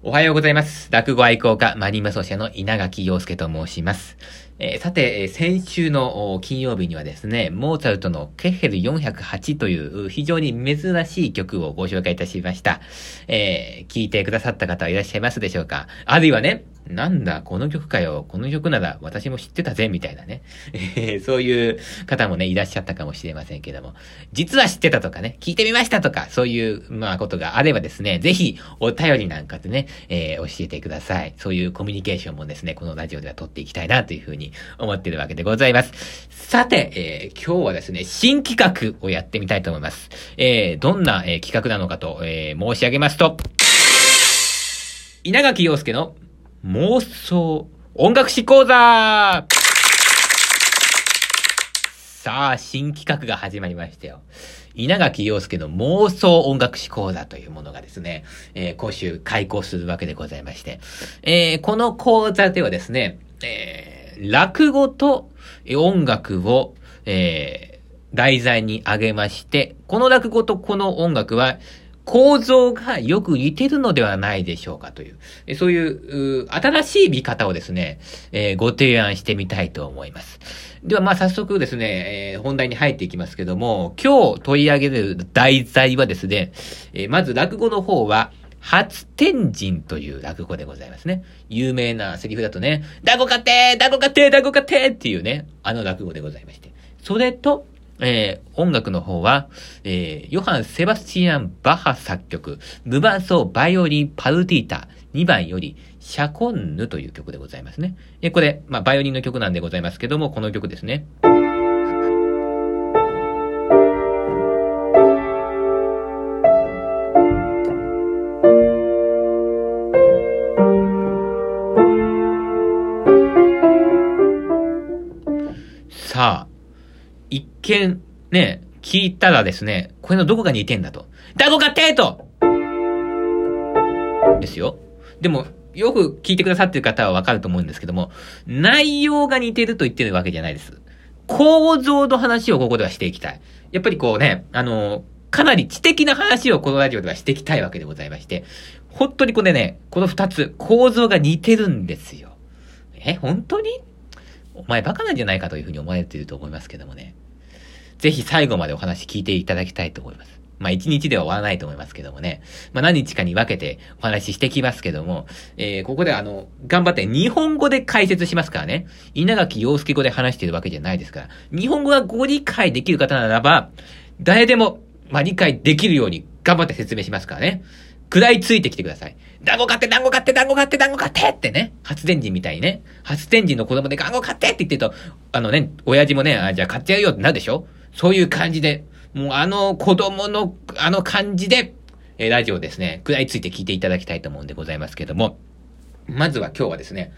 おはようございます。落語愛好家、マリンマ奏者の稲垣陽介と申します。えーさて、え先週の金曜日にはですね、モーツァルトのケッヘル408という非常に珍しい曲をご紹介いたしました。えー聞いてくださった方はいらっしゃいますでしょうか？あるいはね、なんだ、この曲かよ、この曲なら私も知ってたぜ、みたいなね。えそういう方もね、いらっしゃったかもしれませんけども、実は知ってたとかね、聞いてみましたとか、そういう、まあ、ことがあればですね、ぜひ、お便りなんかでね、えー教えてください。そういうコミュニケーションもですね、このラジオでは取っていきたいな、というふうに思ってるわけでございます。さて、えー今日はですね、新企画をやってみたいと思います。えーどんな、えー企画なのかと、えー申し上げますと、稲垣陽介の妄想音楽史講座さあ、新企画が始まりましたよ。稲垣陽介の妄想音楽史講座というものがですね、えー今週開講するわけでございまして、えーこの講座ではですね、えー落語と音楽を、えー題材に挙げまして、この落語とこの音楽は、構造がよく似てるのではないでしょうかという、そういう、う新しい見方をですね、えーご提案してみたいと思います。では、まあ、早速ですね、えー本題に入っていきますけども、今日取り上げる題材はですね、えーまず落語の方は、初天神という落語でございますね。有名なセリフだとね、団子買って団子買って団子買ってっていうね、あの落語でございまして。それと、えー音楽の方は、えーヨハン・セバスチアン・バッハ作曲、無伴奏バイオリン・パルティータ2番より、シャコンヌという曲でございますね。えーこれ、まあ、バイオリンの曲なんでございますけども、この曲ですね。一見、ね、聞いたらですね、これのどこが似てんだと。団子買ってとですよ。でも、よく聞いてくださってる方はわかると思うんですけども、内容が似てると言ってるわけじゃないです。構造の話をここではしていきたい。やっぱりこうね、あの、かなり知的な話をこのラジオではしていきたいわけでございまして、本当にこれね、この二つ、構造が似てるんですよ。え、本当に？お前バカなんじゃないかというふうに思われていると思いますけどもね。ぜひ最後までお話聞いていただきたいと思います。まあ一日では終わらないと思いますけどもね。まあ何日かに分けてお話ししてきますけども、えー、ここであの、頑張って日本語で解説しますからね。稲垣陽介語で話してるわけじゃないですから。日本語がご理解できる方ならば、誰でも、ま理解できるように頑張って説明しますからね。食らいついてきてください。団子買って、団子買って、団子買って、団子買ってってね。初天神みたいにね。初天神の子供で団子買ってって言ってると、あのね、親父もね、あじゃあ買ってやるよってなるでしょそういう感じで、もうあの子供の、あの感じで、えラジオですね、食らいついて聞いていただきたいと思うんでございますけども、まずは今日はですね、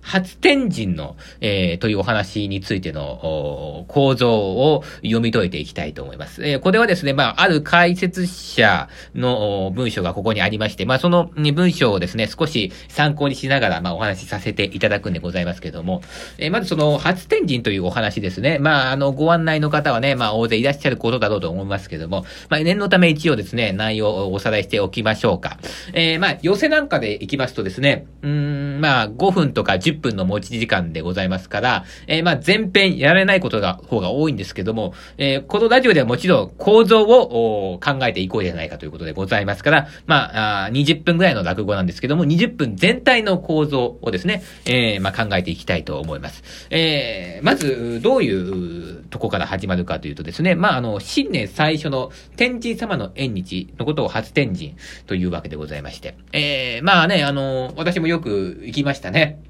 初天神の、えーというお話についての構造を読み解いていきたいと思います。えーこれはですね、まあ、ある解説者の文章がここにありまして、まあ、その文章をですね、少し参考にしながら、まあ、お話しさせていただくんでございますけども、えーまずその初天神というお話ですね。まあ、あの、ご案内の方はね、まあ、大勢いらっしゃることだろうと思いますけども、まあ、念のため一応ですね、内容をおさらいしておきましょうか。えーまあ、寄せなんかで行きますとですね、うん、まあ、5分とか10分の持ち時間でございますから、えーまあ、前編やられないことが、方が多いんですけども、えーこのラジオではもちろん構造を考えていこうじゃないかということでございますから、まあ、あ20分ぐらいの落語なんですけども、20分全体の構造をですね、えーまあ、考えていきたいと思います。えーまず、どういうとこから始まるかというとですね、まあ、あの、新年最初の天神様の縁日のことを初天神というわけでございまして、えーまあね、あの、私もよく行きましたね。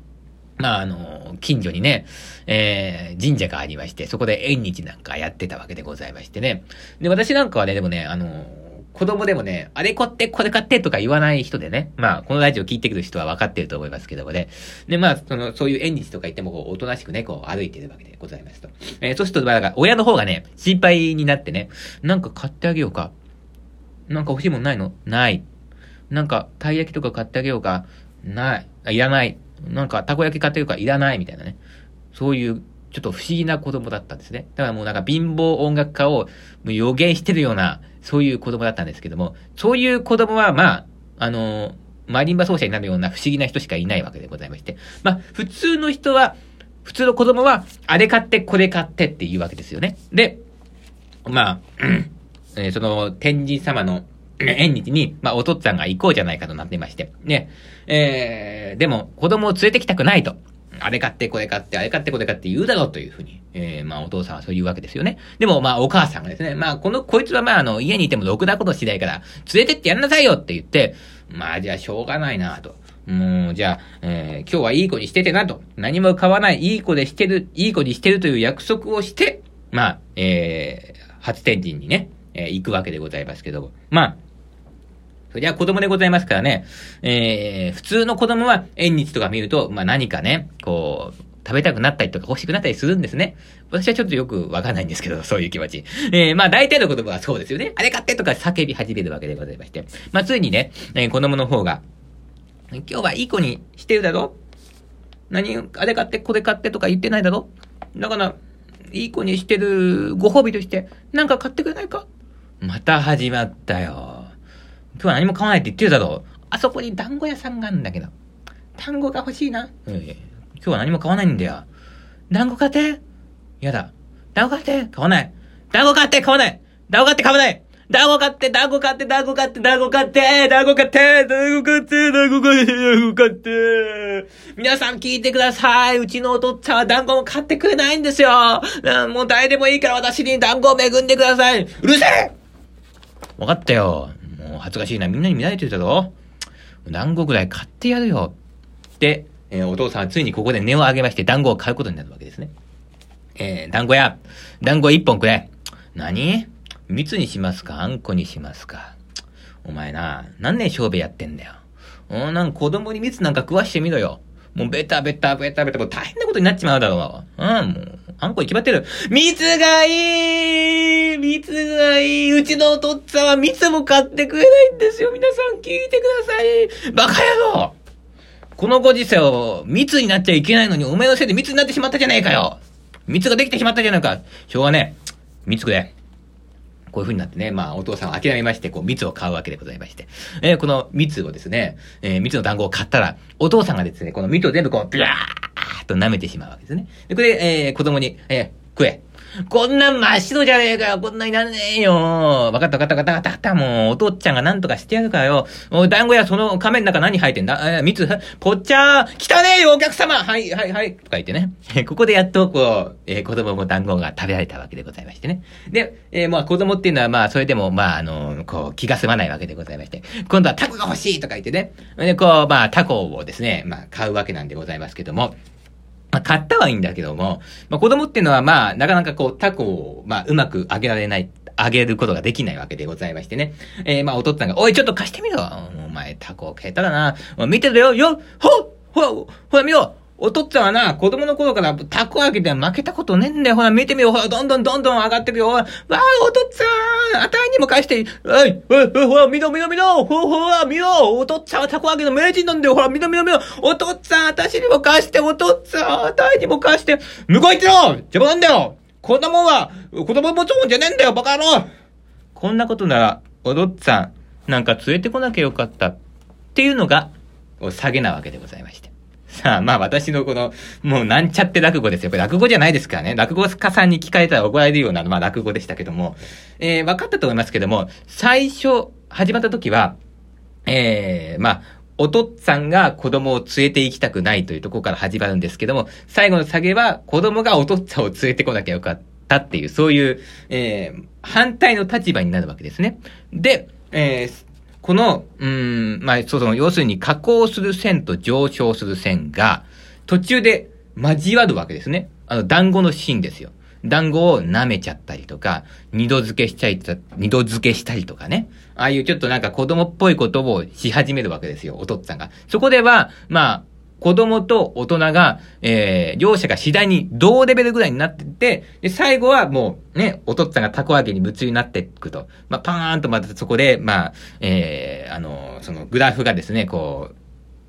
まあ、あの、近所にね、えー、神社がありまして、そこで縁日なんかやってたわけでございましてね。で、私なんかはね、でもね、あの、子供でもね、あれ買って、これ買ってとか言わない人でね。まあ、このラジオ聞いてくる人は分かってると思いますけどもね。で、まあ、その、そういう縁日とか言っても、こう、おとなしくね、こう、歩いてるわけでございますと。えー、そうすると、まあ、だから親の方がね、心配になってね、なんか買ってあげようか。なんか欲しいもんないの？ない。なんか、たい焼きとか買ってあげようか？ない。あ、いらない。なんか、たこ焼き買ってあげようか？いらない。みたいなね。そういう、ちょっと不思議な子供だったんですね。だからもうなんか貧乏音楽家をもう予言してるような、そういう子供だったんですけども、そういう子供はまあ、あのマリンバ奏者になるような不思議な人しかいないわけでございまして。まあ、普通の人は、普通の子供は、あれ買って、これ買ってって言うわけですよね。で、まあ、えー、その、天神様の縁日に、まあ、お父っつぁんが行こうじゃないかとなってまして。ね、えー、でも、子供を連れてきたくないと。あれ買って、これ買って、あれ買って、これ買って言うだろうというふうに、えー、まあ、お父さんはそう言うわけですよね。でも、まあ、お母さんがですね、まあ、この、こいつはまあ、あの、家にいてもろくなことしないから、連れてってやんなさいよって言って、まあ、じゃあ、しょうがないなと。もう、じゃあ、えー、今日はいい子にしててなと。何も買わない、いい子でしてる、いい子にしてるという約束をして、まあ、えー、初天神にね、えー、行くわけでございますけども、まあ、そりゃ子供でございますからね、えー、普通の子供は縁日とか見ると、まあ何かね、こう、食べたくなったりとか欲しくなったりするんですね。私はちょっとよくわかんないんですけど、そういう気持ち。えー、まあ大体の言葉はそうですよね。あれ買ってとか叫び始めるわけでございまして。まあついにね、えー、子供の方が、今日はいい子にしてるだろ？何、あれ買ってこれ買ってとか言ってないだろ？だから、いい子にしてるご褒美として、なんか買ってくれないか？また始まったよ。今日は何も買わないって言ってるだろあそこに団子屋さんがあるんだけど。団子が欲しいな。今日は何も買わないんだよ。団子買ってやだ。団子買って買わない。団子買って買わない団子買って買わない団子買って、団子買って、団子買って、団子買って、団子買って、団子買って、団子買って、団子買って。皆さん聞いてください。うちのお父っつぁんは団子も買ってくれないんですよ。もう誰でもいいから私に団子を恵んでください。うるせえわかったよ。恥ずかしいな。みんなに見られてるだろ団子ぐらい買ってやるよ。で、えー、お父さんはついにここで値を上げまして団子を買うことになるわけですね。えー、団子屋、団子一本くれ。何？蜜にしますか？あんこにしますか？お前な、何年勝負やってんだよ。おなんか子供に蜜なんか食わしてみろよ。もうベタベタベタベタ、もう大変なことになっちまうだろう。うん、もう、あんこに決まってる。蜜がいい蜜がいいうちのお父っつぁんは蜜も買ってくれないんですよ。皆さん聞いてください。バカ野郎このご時世を密になっちゃいけないのに、お前のせいで密になってしまったじゃねえかよ蜜ができてしまったじゃないか。しょうがねえ。蜜くれ。こういう風になってね、まあ、お父さんは諦めまして、こう、蜜を買うわけでございまして。えー、この蜜をですね、えー、蜜の団子を買ったら、お父さんがですね、この蜜を全部こう、ビャーと舐めてしまうわけですね。で、これ、えー、子供に、えー、食え。こんなん真っ白じゃねえかよ。こんなんいらねえよ。わかったわかったわかったわかった。もう、お父ちゃんがなんとかしてやるからよ。お団子屋、その仮面の中何入ってんだ？え、蜜、ぽっちゃー、汚ねえよ、お客様はい、はい、はい。とか言ってね。ここでやっと、こう、えー、子供も団子が食べられたわけでございましてね。で、えー、まあ、子供っていうのは、まあ、それでも、まあ、あの、こう、気が済まないわけでございまして。今度はタコが欲しいとか言ってね。で、こう、まあ、タコをですね、まあ、買うわけなんでございますけども。まあ、買ったはいいんだけども、まあ、子供っていうのは、まあ、なかなかこう、タコを、まあ、うまくあげられない、あげることができないわけでございましてね。えー、まあ、お父さんが、おい、ちょっと貸してみろお前、タコ下手だな。見てるよ、よ、ほほ、ほら、見ろお父っつぁんはな、子供の頃からタコ揚げで負けたことねえんだよ。ほら、見てみよう。ほら、どんどんどんどん上がってくよ。わあ、お父っつぁんあたいにも返して。おい、おい、ほら、見ろ見ろ見ろほほら、見ろお父っつぁんはタコ揚げの名人なんだよ。ほら、見ろ見ろ見ろお父っつぁん、あたしにも返して。お父っつぁん、あたいにも返して。向こう行ってろ邪魔なんだよ子供は、子供持つもんじゃねえんだよ、バカ野郎こんなことなら、お父っつぁん、なんか連れてこなきゃよかった。っていうのが、お下げなわけでございまして。さあ、まあ私のこの、もうなんちゃって落語ですよ。やっぱり落語じゃないですからね。落語家さんに聞かれたら怒られるような、まあ落語でしたけども、えー、分かったと思いますけども、最初、始まった時は、えー、まあ、お父さんが子供を連れて行きたくないというところから始まるんですけども、最後の下げは子供がお父さんを連れてこなきゃよかったっていう、そういう、えー、反対の立場になるわけですね。で、えー、この、うん、まあ、そうそう、要するに下降する線と上昇する線が、途中で交わるわけですね。あの、団子の芯ですよ。団子を舐めちゃったりとか、二度付けしちゃいた、二度付けしたりとかね。ああいうちょっとなんか子供っぽいことをし始めるわけですよ、お父さんが。そこでは、まあ、子供と大人が、えー、両者が次第に同レベルぐらいになってって、で、最後はもうね、お父っつぁんがたこ揚げに夢中になっていくと。まあ、パーンとまたそこで、まあ、えー、あの、そのグラフがですね、こう、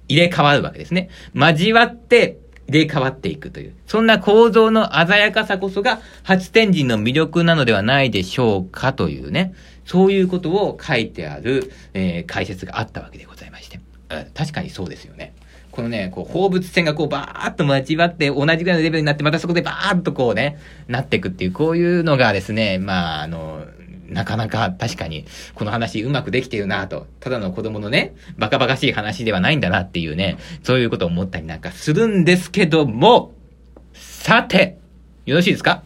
入れ替わるわけですね。交わって、入れ替わっていくという。そんな構造の鮮やかさこそが、初天神の魅力なのではないでしょうかというね。そういうことを書いてある、えー、解説があったわけでございまして。確かにそうですよね。このね、こう、放物線がこう、バーっと交わって、同じぐらいのレベルになって、またそこでバーっとこうね、なっていくっていう、こういうのがですね、まあ、あの、なかなか確かに、この話うまくできてるなと。ただの子供のね、バカバカしい話ではないんだなっていうね、そういうことを思ったりなんかするんですけども、さて、よろしいですか？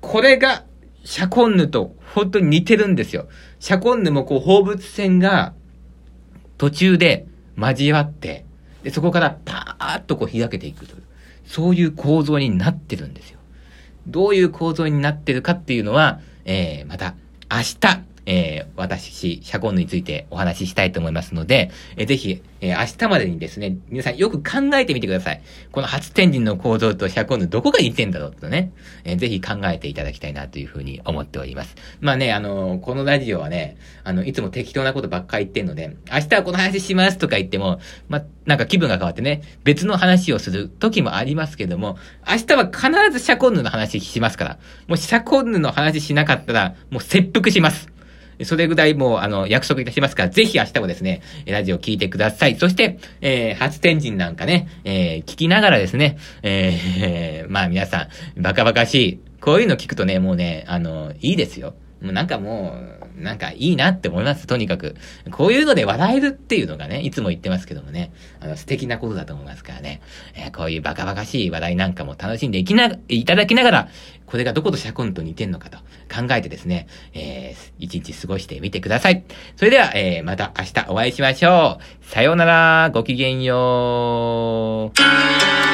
これが、シャコンヌと本当に似てるんですよ。シャコンヌもこう放物線が途中で交わって、で、そこからパーッとこう開けていくという、そういう構造になってるんですよ。どういう構造になってるかっていうのは、えー、また明日、えー、私、シャコンヌについてお話ししたいと思いますので、えー、ぜひ、えー、明日までにですね、皆さんよく考えてみてください。この初天神の構造とシャコンヌどこが似てんだろうとね、えー、ぜひ考えていただきたいなというふうに思っております。まあね、あのー、このラジオはね、あの、いつも適当なことばっかり言ってんので、明日はこの話しますとか言っても、まあなんか気分が変わってね、別の話をする時もありますけども、明日は必ずシャコンヌの話しますから、もしシャコンヌの話しなかったら、もう切腹します。それぐらいもう、あの、約束いたしますから、ぜひ明日もですね、ラジオ聞いてください。そして、えー、初天神なんかね、えー、聞きながらですね、えー、まあ皆さん、バカバカしい。こういうの聞くとね、もうね、あの、いいですよ。もうなんかもう、なんかいいなって思います、とにかく。こういうので笑えるっていうのがね、いつも言ってますけどもね、あの、素敵なことだと思いますからね。えー、こういうバカバカしい話題なんかも楽しんでいきな、いただきながら、これがどことシャコンと似てんのかと考えてですね、えー、一日過ごしてみてください。それでは、えー、また明日お会いしましょう。さようなら、ごきげんよう。